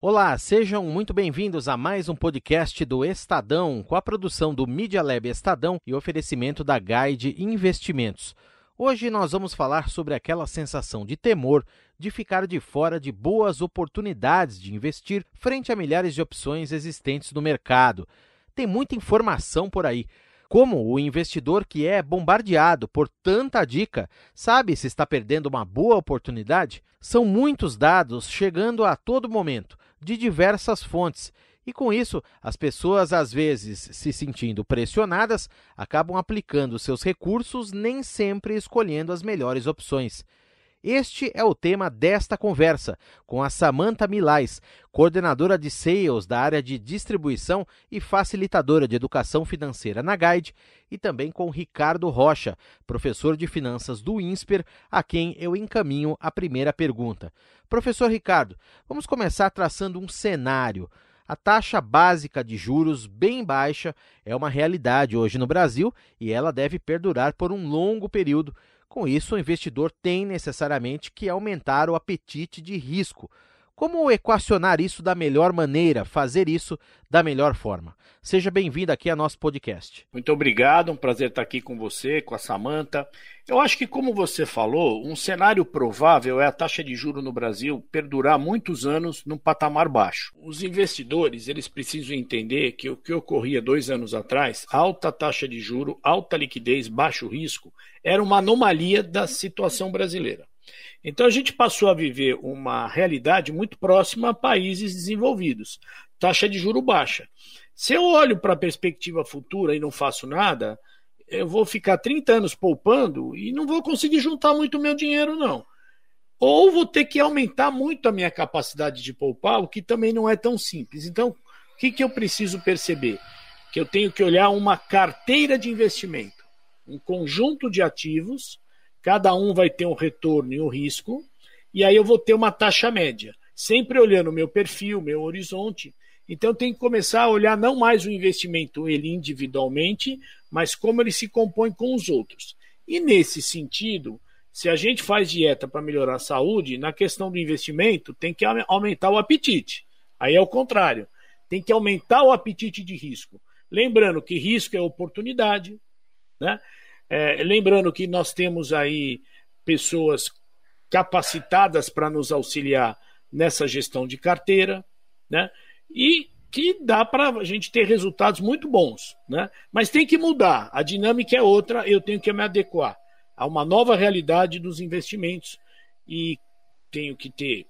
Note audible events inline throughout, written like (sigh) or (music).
Olá, sejam muito bem-vindos a mais um podcast do Estadão, com a produção do Media Lab Estadão e oferecimento da Guide Investimentos. Hoje nós vamos falar sobre aquela sensação de temor de ficar de fora de boas oportunidades de investir frente a milhares de opções existentes no mercado. Tem muita informação por aí. Como o investidor que é bombardeado por tanta dica sabe se está perdendo uma boa oportunidade? São muitos dados chegando a todo momento, de diversas fontes, e com isso, as pessoas, às vezes se sentindo pressionadas, acabam aplicando seus recursos, nem sempre escolhendo as melhores opções. Este é o tema desta conversa com a Samantha Milais, coordenadora de sales da área de distribuição e facilitadora de educação financeira na Guide, e também com Ricardo Rocha, professor de finanças do INSPER, a quem eu encaminho a primeira pergunta. Professor Ricardo, vamos começar traçando um cenário. A taxa básica de juros bem baixa é uma realidade hoje no Brasil e ela deve perdurar por um longo período com isso, o investidor tem necessariamente que aumentar o apetite de risco. Como equacionar isso da melhor maneira, fazer isso da melhor forma? Seja bem-vindo aqui ao nosso podcast. Muito obrigado, um prazer estar aqui com você, com a Samanta. Eu acho que, como você falou, um cenário provável é a taxa de juro no Brasil perdurar muitos anos num patamar baixo. Os investidores eles precisam entender que o que ocorria dois anos atrás, alta taxa de juro, alta liquidez, baixo risco, era uma anomalia da situação brasileira. Então a gente passou a viver uma realidade muito próxima a países desenvolvidos, taxa de juro baixa. Se eu olho para a perspectiva futura e não faço nada, eu vou ficar 30 anos poupando e não vou conseguir juntar muito meu dinheiro, não. Ou vou ter que aumentar muito a minha capacidade de poupar, o que também não é tão simples. Então, o que, que eu preciso perceber? Que eu tenho que olhar uma carteira de investimento, um conjunto de ativos Cada um vai ter um retorno e um risco, e aí eu vou ter uma taxa média, sempre olhando o meu perfil, meu horizonte. Então tem que começar a olhar não mais o investimento ele individualmente, mas como ele se compõe com os outros. E nesse sentido, se a gente faz dieta para melhorar a saúde, na questão do investimento tem que aumentar o apetite. Aí é o contrário, tem que aumentar o apetite de risco. Lembrando que risco é oportunidade, né? É, lembrando que nós temos aí pessoas capacitadas para nos auxiliar nessa gestão de carteira, né? E que dá para a gente ter resultados muito bons, né? Mas tem que mudar, a dinâmica é outra, eu tenho que me adequar a uma nova realidade dos investimentos e tenho que ter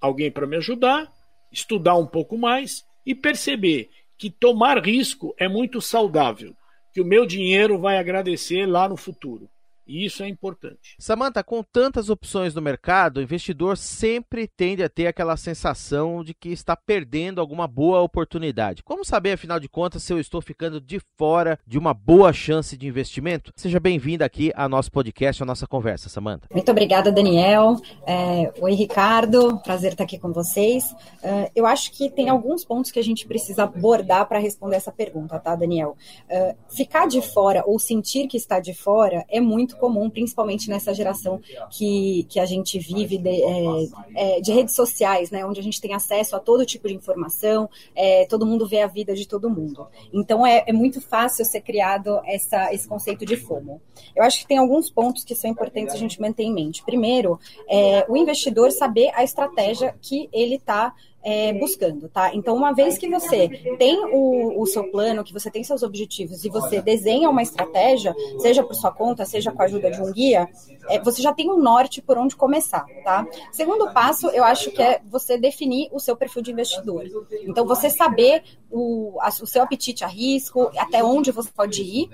alguém para me ajudar, estudar um pouco mais e perceber que tomar risco é muito saudável que o meu dinheiro vai agradecer lá no futuro. E isso é importante. Samantha, com tantas opções no mercado, o investidor sempre tende a ter aquela sensação de que está perdendo alguma boa oportunidade. Como saber, afinal de contas, se eu estou ficando de fora de uma boa chance de investimento? Seja bem-vinda aqui ao nosso podcast, à nossa conversa, Samantha. Muito obrigada, Daniel. É, oi, Ricardo. Prazer estar aqui com vocês. Uh, eu acho que tem alguns pontos que a gente precisa abordar para responder essa pergunta, tá, Daniel? Uh, ficar de fora ou sentir que está de fora é muito muito comum, principalmente nessa geração que, que a gente vive de, é, é, de redes sociais, né, onde a gente tem acesso a todo tipo de informação, é, todo mundo vê a vida de todo mundo. Então é, é muito fácil ser criado essa, esse conceito de FOMO. Eu acho que tem alguns pontos que são importantes a gente manter em mente. Primeiro, é, o investidor saber a estratégia que ele está é, buscando, tá? Então, uma vez que você tem o, o, seu plano, que você tem seus objetivos e você desenha uma estratégia, seja por sua conta, seja com a ajuda de um guia, é, você já tem um norte por onde começar, tá? Segundo passo, eu acho que é você definir o seu perfil de investidor. Então, você saber o, a, o seu apetite a risco, até onde você pode ir,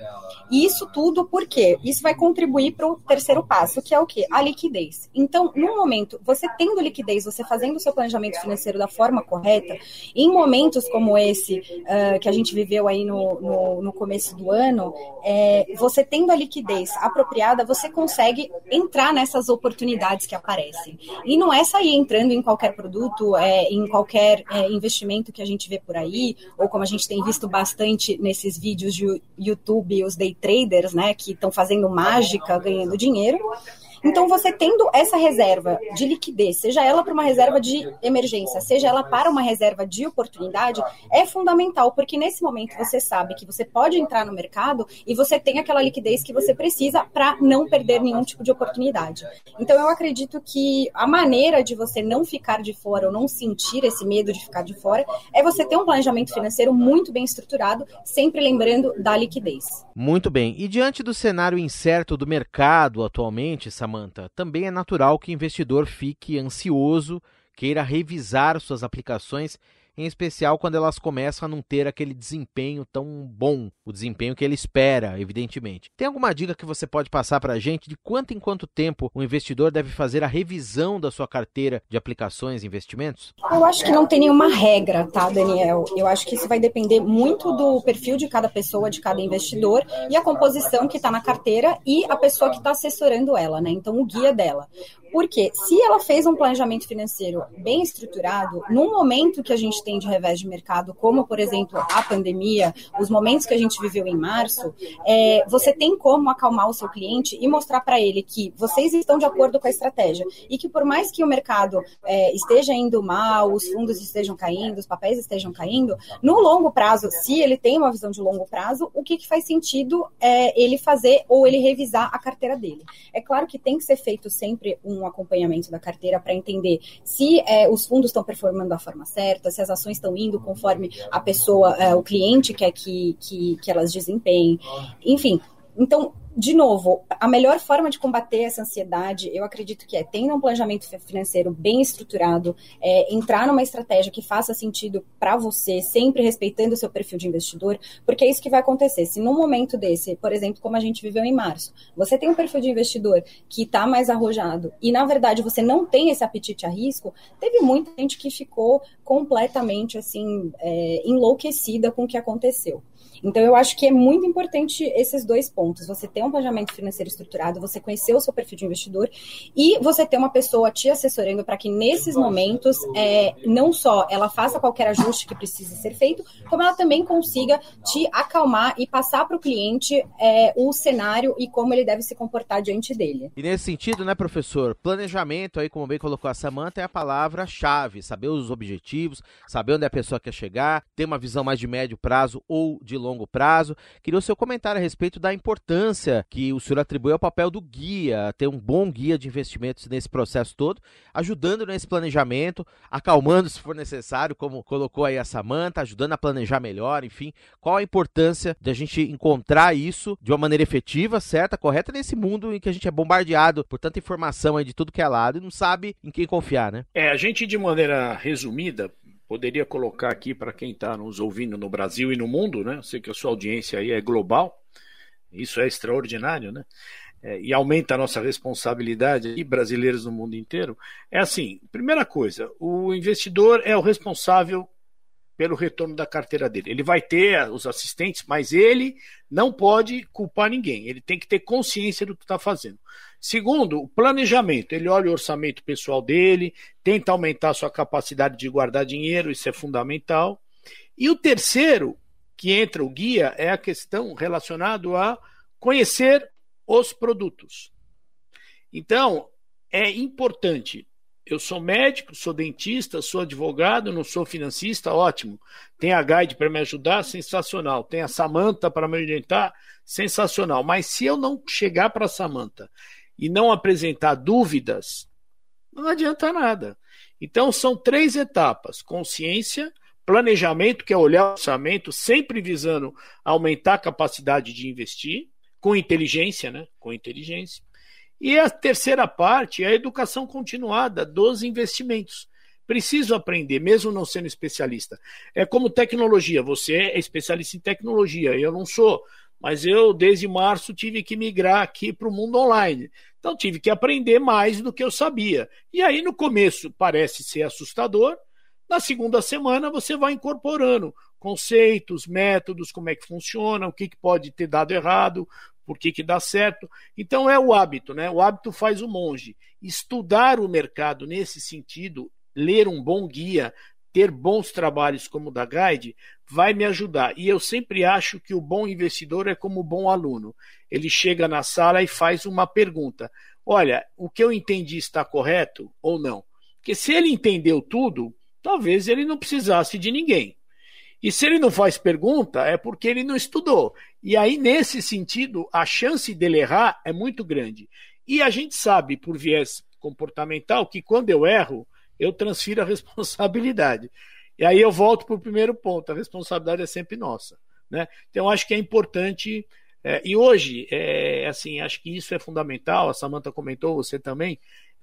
e isso tudo por quê? Isso vai contribuir para o terceiro passo, que é o quê? A liquidez. Então, no momento, você tendo liquidez, você fazendo o seu planejamento financeiro da forma correta, em momentos como esse uh, que a gente viveu aí no, no, no começo do ano, é, você tendo a liquidez apropriada, você consegue entrar nessas oportunidades que aparecem. E não é sair entrando em qualquer produto, é, em qualquer é, investimento que a gente vê por aí, ou como a gente tem visto bastante nesses vídeos de YouTube, os day traders, né, que estão fazendo mágica, ganhando dinheiro Então, você tendo essa reserva de liquidez, seja ela para uma reserva de emergência, seja ela para uma reserva de oportunidade, é fundamental, porque nesse momento você sabe que você pode entrar no mercado e você tem aquela liquidez que você precisa para não perder nenhum tipo de oportunidade. Então, eu acredito que a maneira de você não ficar de fora ou não sentir esse medo de ficar de fora é você ter um planejamento financeiro muito bem estruturado, sempre lembrando da liquidez. Muito bem. E diante do cenário incerto do mercado atualmente, Samantha, também é natural que o investidor fique ansioso, queira revisar suas aplicações em especial quando elas começam a não ter aquele desempenho tão bom, o desempenho que ele espera, evidentemente. Tem alguma dica que você pode passar para a gente de quanto em quanto tempo o investidor deve fazer a revisão da sua carteira de aplicações e investimentos? Eu acho que não tem nenhuma regra, tá, Daniel? Eu acho que isso vai depender muito do perfil de cada pessoa, de cada investidor e a composição que está na carteira e a pessoa que está assessorando ela, né? Então, o guia dela. Porque se ela fez um planejamento financeiro bem estruturado, no momento que a gente tem de revés de mercado, como por exemplo a pandemia, os momentos que a gente viveu em março, é, você tem como acalmar o seu cliente e mostrar para ele que vocês estão de acordo com a estratégia e que por mais que o mercado é, esteja indo mal, os fundos estejam caindo, os papéis estejam caindo, no longo prazo, se ele tem uma visão de longo prazo, o que, que faz sentido é ele fazer ou ele revisar a carteira dele. É claro que tem que ser feito sempre um um acompanhamento da carteira para entender se é, os fundos estão performando da forma certa, se as ações estão indo conforme a pessoa, é, o cliente quer que, que, que elas desempenhem. Enfim, então de novo, a melhor forma de combater essa ansiedade, eu acredito que é tendo um planejamento financeiro bem estruturado, é, entrar numa estratégia que faça sentido para você, sempre respeitando o seu perfil de investidor, porque é isso que vai acontecer. Se num momento desse, por exemplo, como a gente viveu em março, você tem um perfil de investidor que está mais arrojado e, na verdade, você não tem esse apetite a risco, teve muita gente que ficou completamente assim é, enlouquecida com o que aconteceu. Então, eu acho que é muito importante esses dois pontos. Você ter um planejamento financeiro estruturado, você conhecer o seu perfil de investidor e você ter uma pessoa te assessorando para que nesses momentos, é, não só ela faça qualquer ajuste que precise ser feito, como ela também consiga te acalmar e passar para o cliente é, o cenário e como ele deve se comportar diante dele. E nesse sentido, né, professor, planejamento aí, como bem colocou a Samanta, é a palavra-chave. Saber os objetivos, saber onde a pessoa quer chegar, ter uma visão mais de médio prazo ou de longo longo prazo. Queria o seu comentário a respeito da importância que o senhor atribui ao papel do guia, ter um bom guia de investimentos nesse processo todo, ajudando nesse planejamento, acalmando se for necessário, como colocou aí a Samanta, ajudando a planejar melhor, enfim. Qual a importância de a gente encontrar isso de uma maneira efetiva, certa, correta, nesse mundo em que a gente é bombardeado por tanta informação aí de tudo que é lado e não sabe em quem confiar, né? É, a gente de maneira resumida poderia colocar aqui para quem está nos ouvindo no Brasil e no mundo, né? Eu sei que a sua audiência aí é global, isso é extraordinário, né? É, e aumenta a nossa responsabilidade e brasileiros no mundo inteiro. É assim, primeira coisa, o investidor é o responsável pelo retorno da carteira dele. Ele vai ter os assistentes, mas ele não pode culpar ninguém. Ele tem que ter consciência do que está fazendo. Segundo, o planejamento. Ele olha o orçamento pessoal dele, tenta aumentar a sua capacidade de guardar dinheiro, isso é fundamental. E o terceiro, que entra o guia, é a questão relacionada a conhecer os produtos. Então, é importante eu sou médico, sou dentista, sou advogado, não sou financista, ótimo. Tem a Guide para me ajudar, sensacional. Tem a Samanta para me orientar, sensacional. Mas se eu não chegar para a Samanta e não apresentar dúvidas, não adianta nada. Então são três etapas: consciência, planejamento, que é olhar o orçamento, sempre visando aumentar a capacidade de investir, com inteligência, né? Com inteligência. E a terceira parte é a educação continuada dos investimentos. Preciso aprender, mesmo não sendo especialista. É como tecnologia, você é especialista em tecnologia, eu não sou, mas eu, desde março, tive que migrar aqui para o mundo online. Então, tive que aprender mais do que eu sabia. E aí, no começo, parece ser assustador, na segunda semana, você vai incorporando conceitos, métodos, como é que funciona, o que, que pode ter dado errado, por que, que dá certo. Então é o hábito, né? O hábito faz o monge. Estudar o mercado nesse sentido, ler um bom guia, ter bons trabalhos como o da Guide, vai me ajudar. E eu sempre acho que o bom investidor é como o bom aluno. Ele chega na sala e faz uma pergunta. olha, o que eu entendi está correto ou não. Porque se ele entendeu tudo, talvez ele não precisasse de ninguém. E se ele não faz pergunta, é porque ele não estudou. E aí, nesse sentido, a chance dele errar é muito grande. E a gente sabe, por viés comportamental, que quando eu erro, eu transfiro a (laughs) responsabilidade. E aí eu volto para o primeiro ponto: a responsabilidade é sempre nossa. Né? Então, acho que é importante. É, e hoje, é, assim, acho que isso é fundamental. A Samanta comentou, você também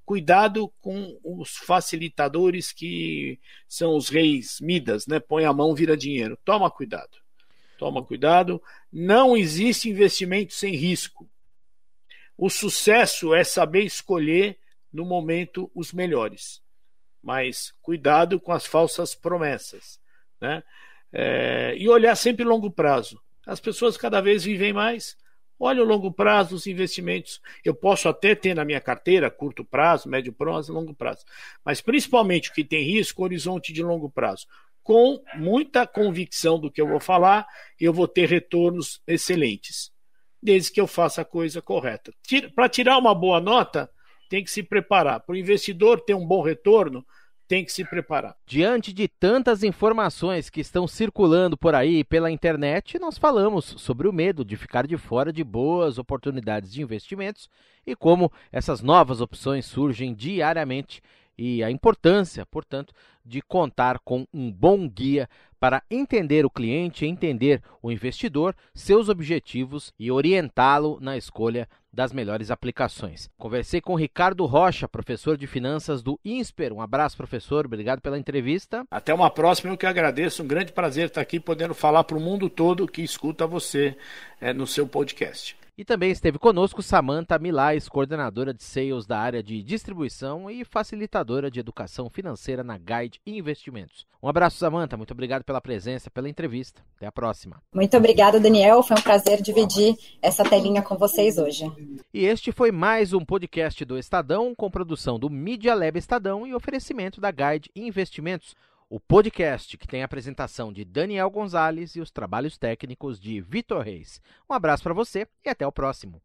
cuidado com os facilitadores que são os reis Midas, né? Põe a mão, vira dinheiro. Toma cuidado. Toma cuidado. Não existe investimento sem risco. O sucesso é saber escolher no momento os melhores. Mas cuidado com as falsas promessas. Né? É, e olhar sempre longo prazo. As pessoas cada vez vivem mais, Olha o longo prazo dos investimentos. Eu posso até ter na minha carteira curto prazo, médio prazo, longo prazo. Mas principalmente o que tem risco, horizonte de longo prazo. Com muita convicção do que eu vou falar, eu vou ter retornos excelentes. Desde que eu faça a coisa correta. Para tirar uma boa nota, tem que se preparar. Para o investidor ter um bom retorno, tem que se preparar. Diante de tantas informações que estão circulando por aí pela internet, nós falamos sobre o medo de ficar de fora de boas oportunidades de investimentos e como essas novas opções surgem diariamente e a importância, portanto, de contar com um bom guia para entender o cliente, entender o investidor, seus objetivos e orientá-lo na escolha das melhores aplicações. Conversei com Ricardo Rocha, professor de finanças do INSPER. Um abraço, professor. Obrigado pela entrevista. Até uma próxima, eu que agradeço. Um grande prazer estar aqui podendo falar para o mundo todo que escuta você é, no seu podcast. E também esteve conosco Samantha Milais, coordenadora de sales da área de distribuição e facilitadora de educação financeira na Guide Investimentos. Um abraço, Samantha. Muito obrigado pela presença, pela entrevista. Até a próxima. Muito obrigada, Daniel. Foi um prazer dividir essa telinha com vocês hoje. E este foi mais um podcast do Estadão, com produção do Media Lab Estadão e oferecimento da Guide Investimentos o podcast que tem a apresentação de Daniel Gonzalez e os trabalhos técnicos de Vitor Reis. Um abraço para você e até o próximo.